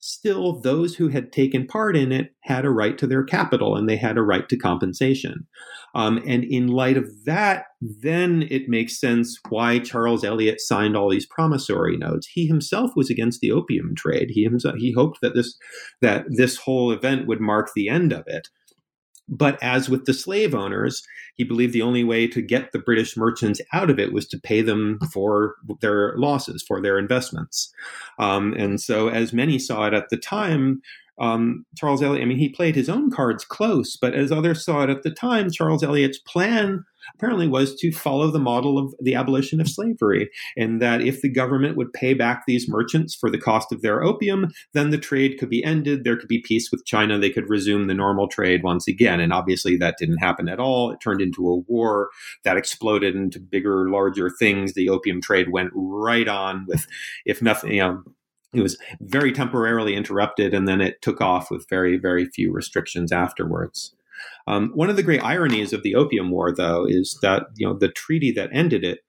still those who had taken part in it had a right to their capital and they had a right to compensation. Um, and in light of that, then it makes sense why Charles Eliot signed all these promissory notes. He himself was against the opium trade. He himself, he hoped that this that this whole event would mark the end of it. But as with the slave owners, he believed the only way to get the British merchants out of it was to pay them for their losses, for their investments. Um, and so, as many saw it at the time, um, Charles Eliot, I mean, he played his own cards close, but as others saw it at the time, Charles Eliot's plan apparently was to follow the model of the abolition of slavery, and that if the government would pay back these merchants for the cost of their opium, then the trade could be ended. There could be peace with China. They could resume the normal trade once again. And obviously, that didn't happen at all. It turned into a war that exploded into bigger, larger things. The opium trade went right on with, if nothing, you know, it was very temporarily interrupted and then it took off with very very few restrictions afterwards um, one of the great ironies of the Opium War, though, is that you know the treaty that ended it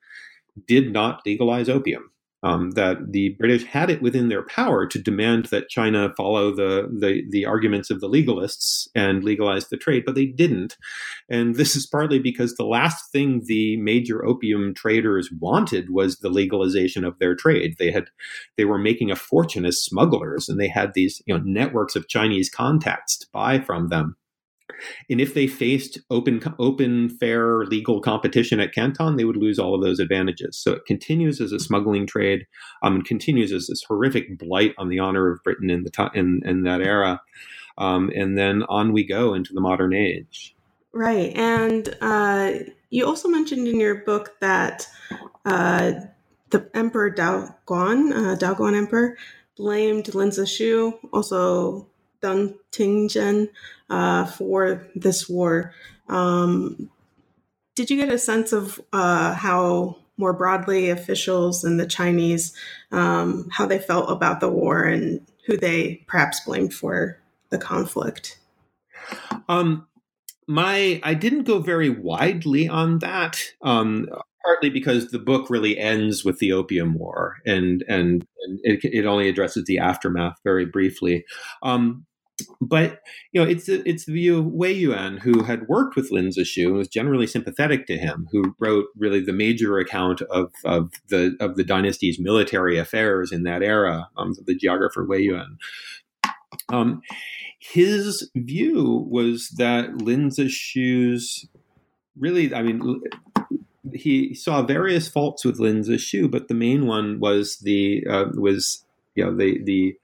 did not legalize opium. Um, that the British had it within their power to demand that China follow the, the, the arguments of the legalists and legalize the trade, but they didn't. And this is partly because the last thing the major opium traders wanted was the legalization of their trade. They had they were making a fortune as smugglers, and they had these you know networks of Chinese contacts to buy from them. And if they faced open, open, fair, legal competition at Canton, they would lose all of those advantages. So it continues as a smuggling trade, um, and continues as this horrific blight on the honor of Britain in the in, in that era. Um, and then on we go into the modern age. Right, and uh, you also mentioned in your book that uh, the Emperor Daoguang, uh, Daoguang Emperor, blamed Lin Zexu, also Deng Tingzhen uh, for this war. Um, did you get a sense of uh, how more broadly officials and the Chinese um, how they felt about the war and who they perhaps blamed for the conflict? Um, my I didn't go very widely on that. Um, partly because the book really ends with the Opium War, and and, and it, it, only addresses the aftermath very briefly. Um, but you know, it's it's the view of Wei Yuan, who had worked with Lin Zexu and was generally sympathetic to him, who wrote really the major account of, of the of the dynasty's military affairs in that era. Um, the geographer Wei Yuan. Um, his view was that Lin Zexu's really, I mean, he saw various faults with Lin Zexu, but the main one was the uh, was you know the the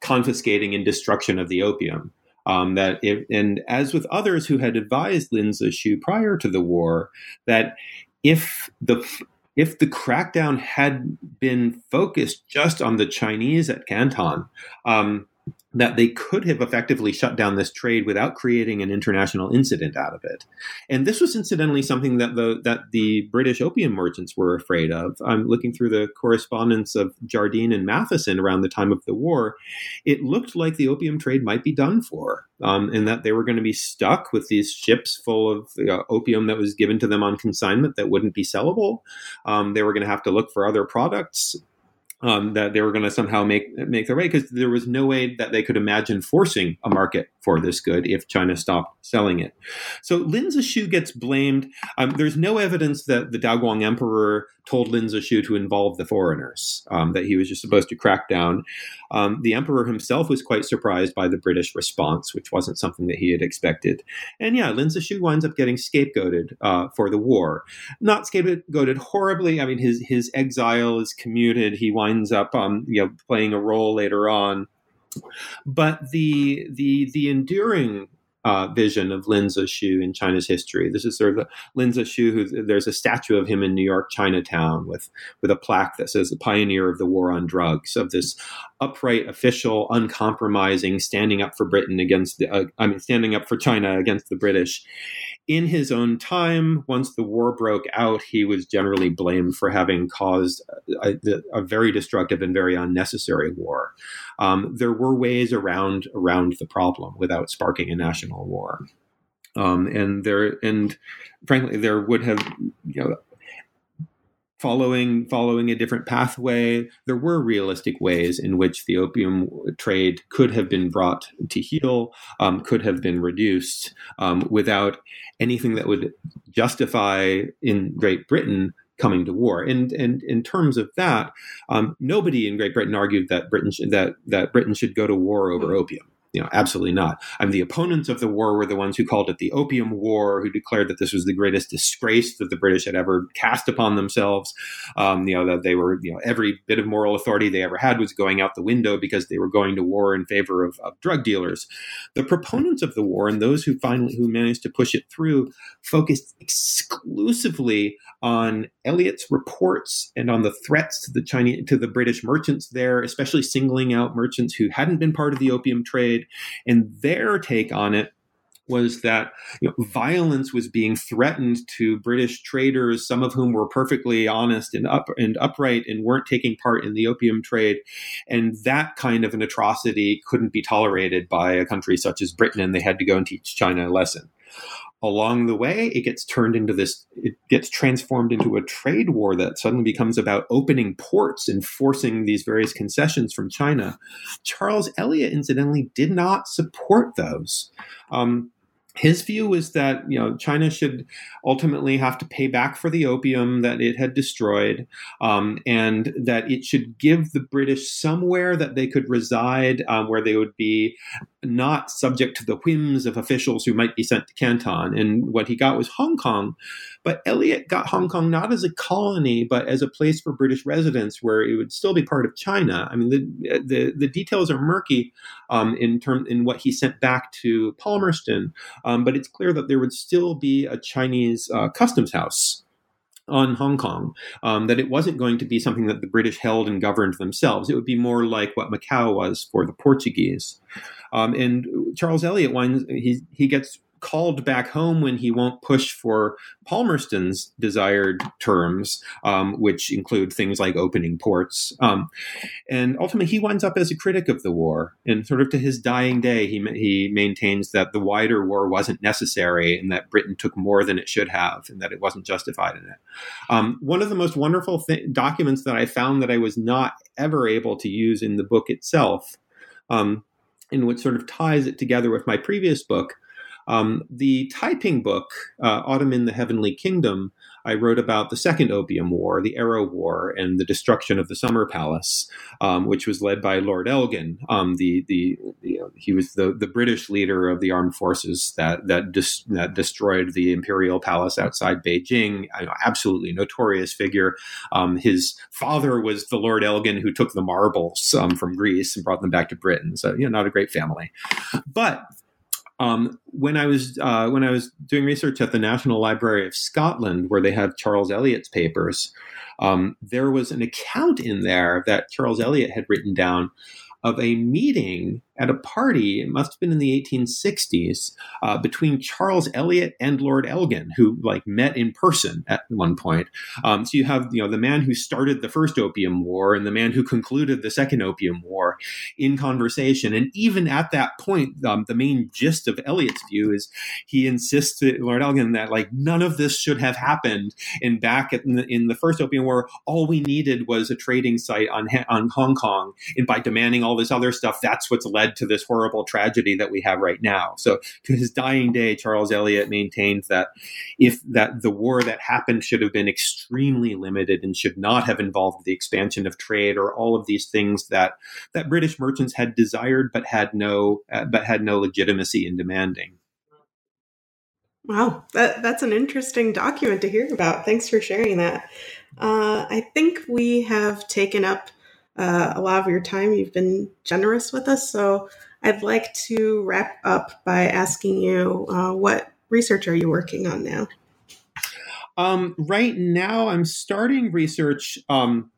confiscating and destruction of the opium. Um, that if, and as with others who had advised Lin Zexu prior to the war, that if the if the crackdown had been focused just on the Chinese at Canton, um, that they could have effectively shut down this trade without creating an international incident out of it. And this was incidentally something that the that the British opium merchants were afraid of. I'm looking through the correspondence of Jardine and Matheson around the time of the war. It looked like the opium trade might be done for, um, and that they were going to be stuck with these ships full of opium that was given to them on consignment that wouldn't be sellable. Um, they were going to have to look for other products um, that they were going to somehow make make their way because there was no way that they could imagine forcing a market for this good if China stopped selling it. So Lin Zexu gets blamed. Um, there's no evidence that the Daoguang emperor told Lin Zexu to involve the foreigners, um, that he was just supposed to crack down. Um, the emperor himself was quite surprised by the British response, which wasn't something that he had expected. And yeah, Lin Zexu winds up getting scapegoated uh, for the war. Not scapegoated horribly. I mean, his his exile is commuted. He winds up, um, you know, playing a role later on. But the the the enduring uh, vision of Lin Zexu in China's history. This is sort of Lin Zexu, who there's a statue of him in New York Chinatown with with a plaque that says "the pioneer of the war on drugs." Of this upright official, uncompromising, standing up for Britain against the, uh, I mean, standing up for China against the British. In his own time, once the war broke out, he was generally blamed for having caused a, a very destructive and very unnecessary war. Um, there were ways around around the problem without sparking a national war. Um, and there, and frankly, there would have, you know, following following a different pathway. There were realistic ways in which the opium trade could have been brought to heel um, could have been reduced um, without anything that would justify in great britain coming to war. And and in terms of that um, nobody in great britain argued that britain sh- that that britain should go to war over opium you know, absolutely not. I mean, the opponents of the war were the ones who called it the Opium War, who declared that this was the greatest disgrace that the British had ever cast upon themselves. Um, you know, that they were, you know, every bit of moral authority they ever had was going out the window because they were going to war in favor of, of drug dealers. The proponents of the war and those who finally who managed to push it through focused exclusively on Eliot's reports and on the threats to the Chinese to the British merchants there, especially singling out merchants who hadn't been part of the opium trade and their take on it was that you know, violence was being threatened to British traders, some of whom were perfectly honest and up and upright and weren't taking part in the opium trade, and that kind of an atrocity couldn't be tolerated by a country such as Britain, and they had to go and teach China a lesson along the way it gets turned into this it gets transformed into a trade war that suddenly becomes about opening ports and forcing these various concessions from china. Charles eliot incidentally did not support those. Um, his view was that you know China should ultimately have to pay back for the opium that it had destroyed, um, and that it should give the British somewhere that they could reside, um, where they would be not subject to the whims of officials who might be sent to Canton. And what he got was Hong Kong, but Eliot got Hong Kong not as a colony, but as a place for British residents where it would still be part of China. I mean, the the, the details are murky um, in term in what he sent back to Palmerston, um, but it's clear that there would still be a Chinese uh, customs house on Hong Kong, um, that it wasn't going to be something that the British held and governed themselves. It would be more like what Macau was for the Portuguese. Um, and Charles Eliot, when he he gets called back home when he won't push for Palmerston's desired terms, um, which include things like opening ports. Um, and ultimately, he winds up as a critic of the war. And sort of to his dying day, he, he maintains that the wider war wasn't necessary and that Britain took more than it should have and that it wasn't justified in it. Um, one of the most wonderful th- documents that I found that I was not ever able to use in the book itself. Um, and what sort of ties it together with my previous book um, the Taiping book, uh, Autumn in the Heavenly Kingdom, I wrote about the Second Opium War, the Arrow War, and the destruction of the Summer Palace, um, which was led by Lord Elgin. Um, the, the, the he was the, the British leader of the armed forces that that, dis, that destroyed the imperial palace outside Beijing. absolutely notorious figure. Um, his father was the Lord Elgin who took the marbles um, from Greece and brought them back to Britain. So, you know, not a great family. But um, when I was uh, when I was doing research at the National Library of Scotland, where they have Charles Eliot's papers, um, there was an account in there that Charles Eliot had written down of a meeting at a party, it must have been in the 1860s, uh, between Charles Eliot and Lord Elgin, who like met in person at one point. Um, so you have you know the man who started the first Opium War and the man who concluded the second Opium War in conversation. And even at that point, um, the main gist of Eliot's view is he insists to Lord Elgin that like none of this should have happened. And back in the, in the first Opium War, all we needed was a trading site on on Hong Kong, and by demanding all this other stuff, that's what's led led to this horrible tragedy that we have right now. So to his dying day, Charles Eliot maintained that if that the war that happened should have been extremely limited and should not have involved the expansion of trade or all of these things that that British merchants had desired but had no uh, but had no legitimacy in demanding. Wow, that, that's an interesting document to hear about. Thanks for sharing that. Uh, I think we have taken up uh, a lot of your time. You've been generous with us. So I'd like to wrap up by asking you uh, what research are you working on now? Um, right now, I'm starting research um,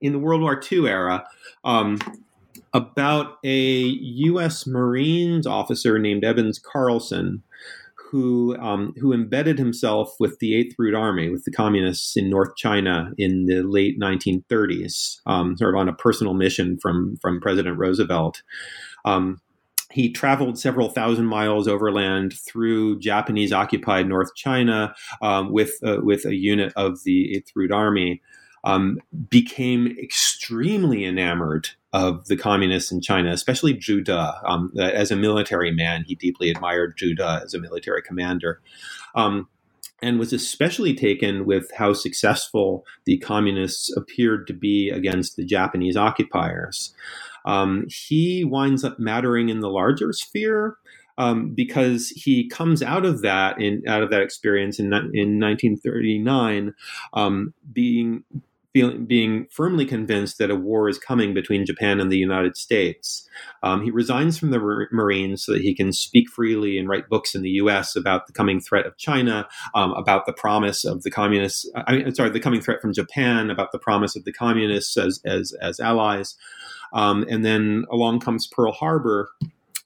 in the World War II era um, about a U.S. Marines officer named Evans Carlson who um, who embedded himself with the Eighth Route Army, with the communists in North China in the late 1930s, um, sort of on a personal mission from from President Roosevelt. Um, he traveled several thousand miles overland through Japanese occupied North China um, with uh, with a unit of the Eighth Route Army um, became extremely enamored of the communists in China, especially Zhu. Um, as a military man, he deeply admired Zhu as a military commander. Um, and was especially taken with how successful the communists appeared to be against the Japanese occupiers. Um, he winds up mattering in the larger sphere um, because he comes out of that in out of that experience in in 1939, um, being being firmly convinced that a war is coming between Japan and the United States. Um, he resigns from the Marines so that he can speak freely and write books in the U.S. about the coming threat of China, um, about the promise of the communists. I mean, sorry, the coming threat from Japan, about the promise of the communists as as, as allies. Um, and then along comes Pearl Harbor,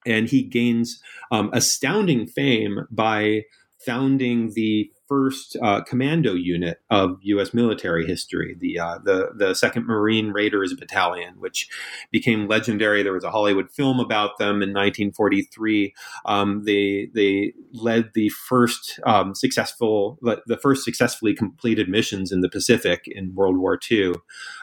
and he gains um, astounding fame by founding the first uh, commando unit of U.S. military history, the uh, the the Second Marine Raiders Battalion, which became legendary. There was a Hollywood film about them in 1943. Um, they they led the first um, successful the first successfully completed missions in the Pacific in World War II,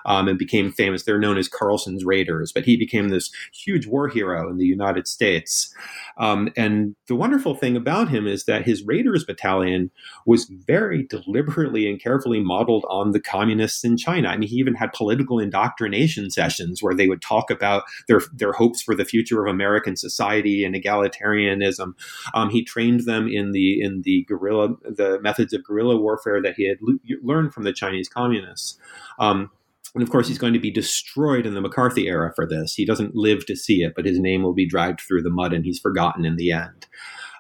um, and became famous. They're known as Carlson's Raiders, but he became this huge war hero in the United States. Um, and the wonderful thing about him is that his Raiders Battalion was very deliberately and carefully modeled on the communists in China. I mean, he even had political indoctrination sessions where they would talk about their their hopes for the future of American society and egalitarianism. Um, he trained them in the in the guerrilla the methods of guerrilla warfare that he had learned from the Chinese communists. Um, and of course, he's going to be destroyed in the McCarthy era for this. He doesn't live to see it, but his name will be dragged through the mud and he's forgotten in the end.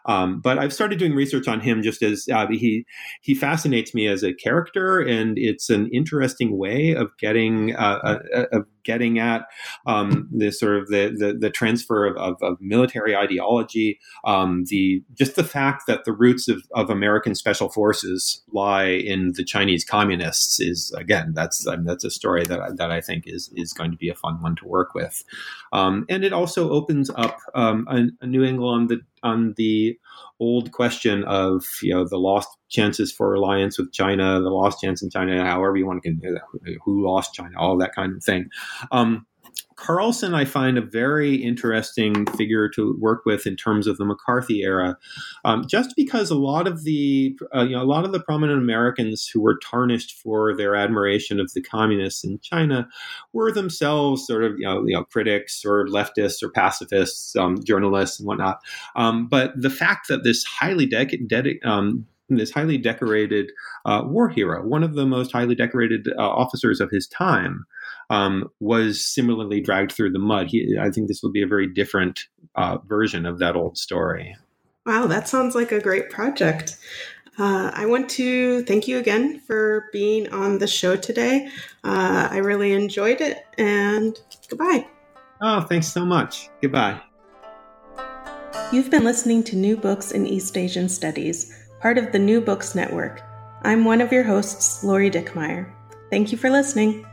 Um, but I've started doing research on him just as uh, he he fascinates me as a character, and it's an interesting way of getting uh, uh, uh of getting at um, this sort of the the, the transfer of, of, of, military ideology, um, the just the fact that the roots of, of American special forces lie in the Chinese communists is again that's I mean, that's a story that that I think is is going to be a fun one to work with, um, and it also opens up um, a, a new angle on the on the old question of you know the lost chances for alliance with China, the lost chance in China, however you want to that, who lost China, all that kind of thing. Um, Carlson, I find a very interesting figure to work with in terms of the McCarthy era, um, just because a lot of the uh, you know a lot of the prominent Americans who were tarnished for their admiration of the communists in China were themselves sort of you know, you know critics or leftists or pacifists, um, journalists and whatnot. Um, but the fact that this highly de- de- this highly decorated uh, war hero, one of the most highly decorated uh, officers of his time, um, was similarly dragged through the mud. He, I think this will be a very different uh, version of that old story. Wow, that sounds like a great project. Uh, I want to thank you again for being on the show today. Uh, I really enjoyed it, and goodbye. Oh, thanks so much. Goodbye. You've been listening to New Books in East Asian Studies, part of the New Books Network. I'm one of your hosts, Lori Dickmeyer. Thank you for listening.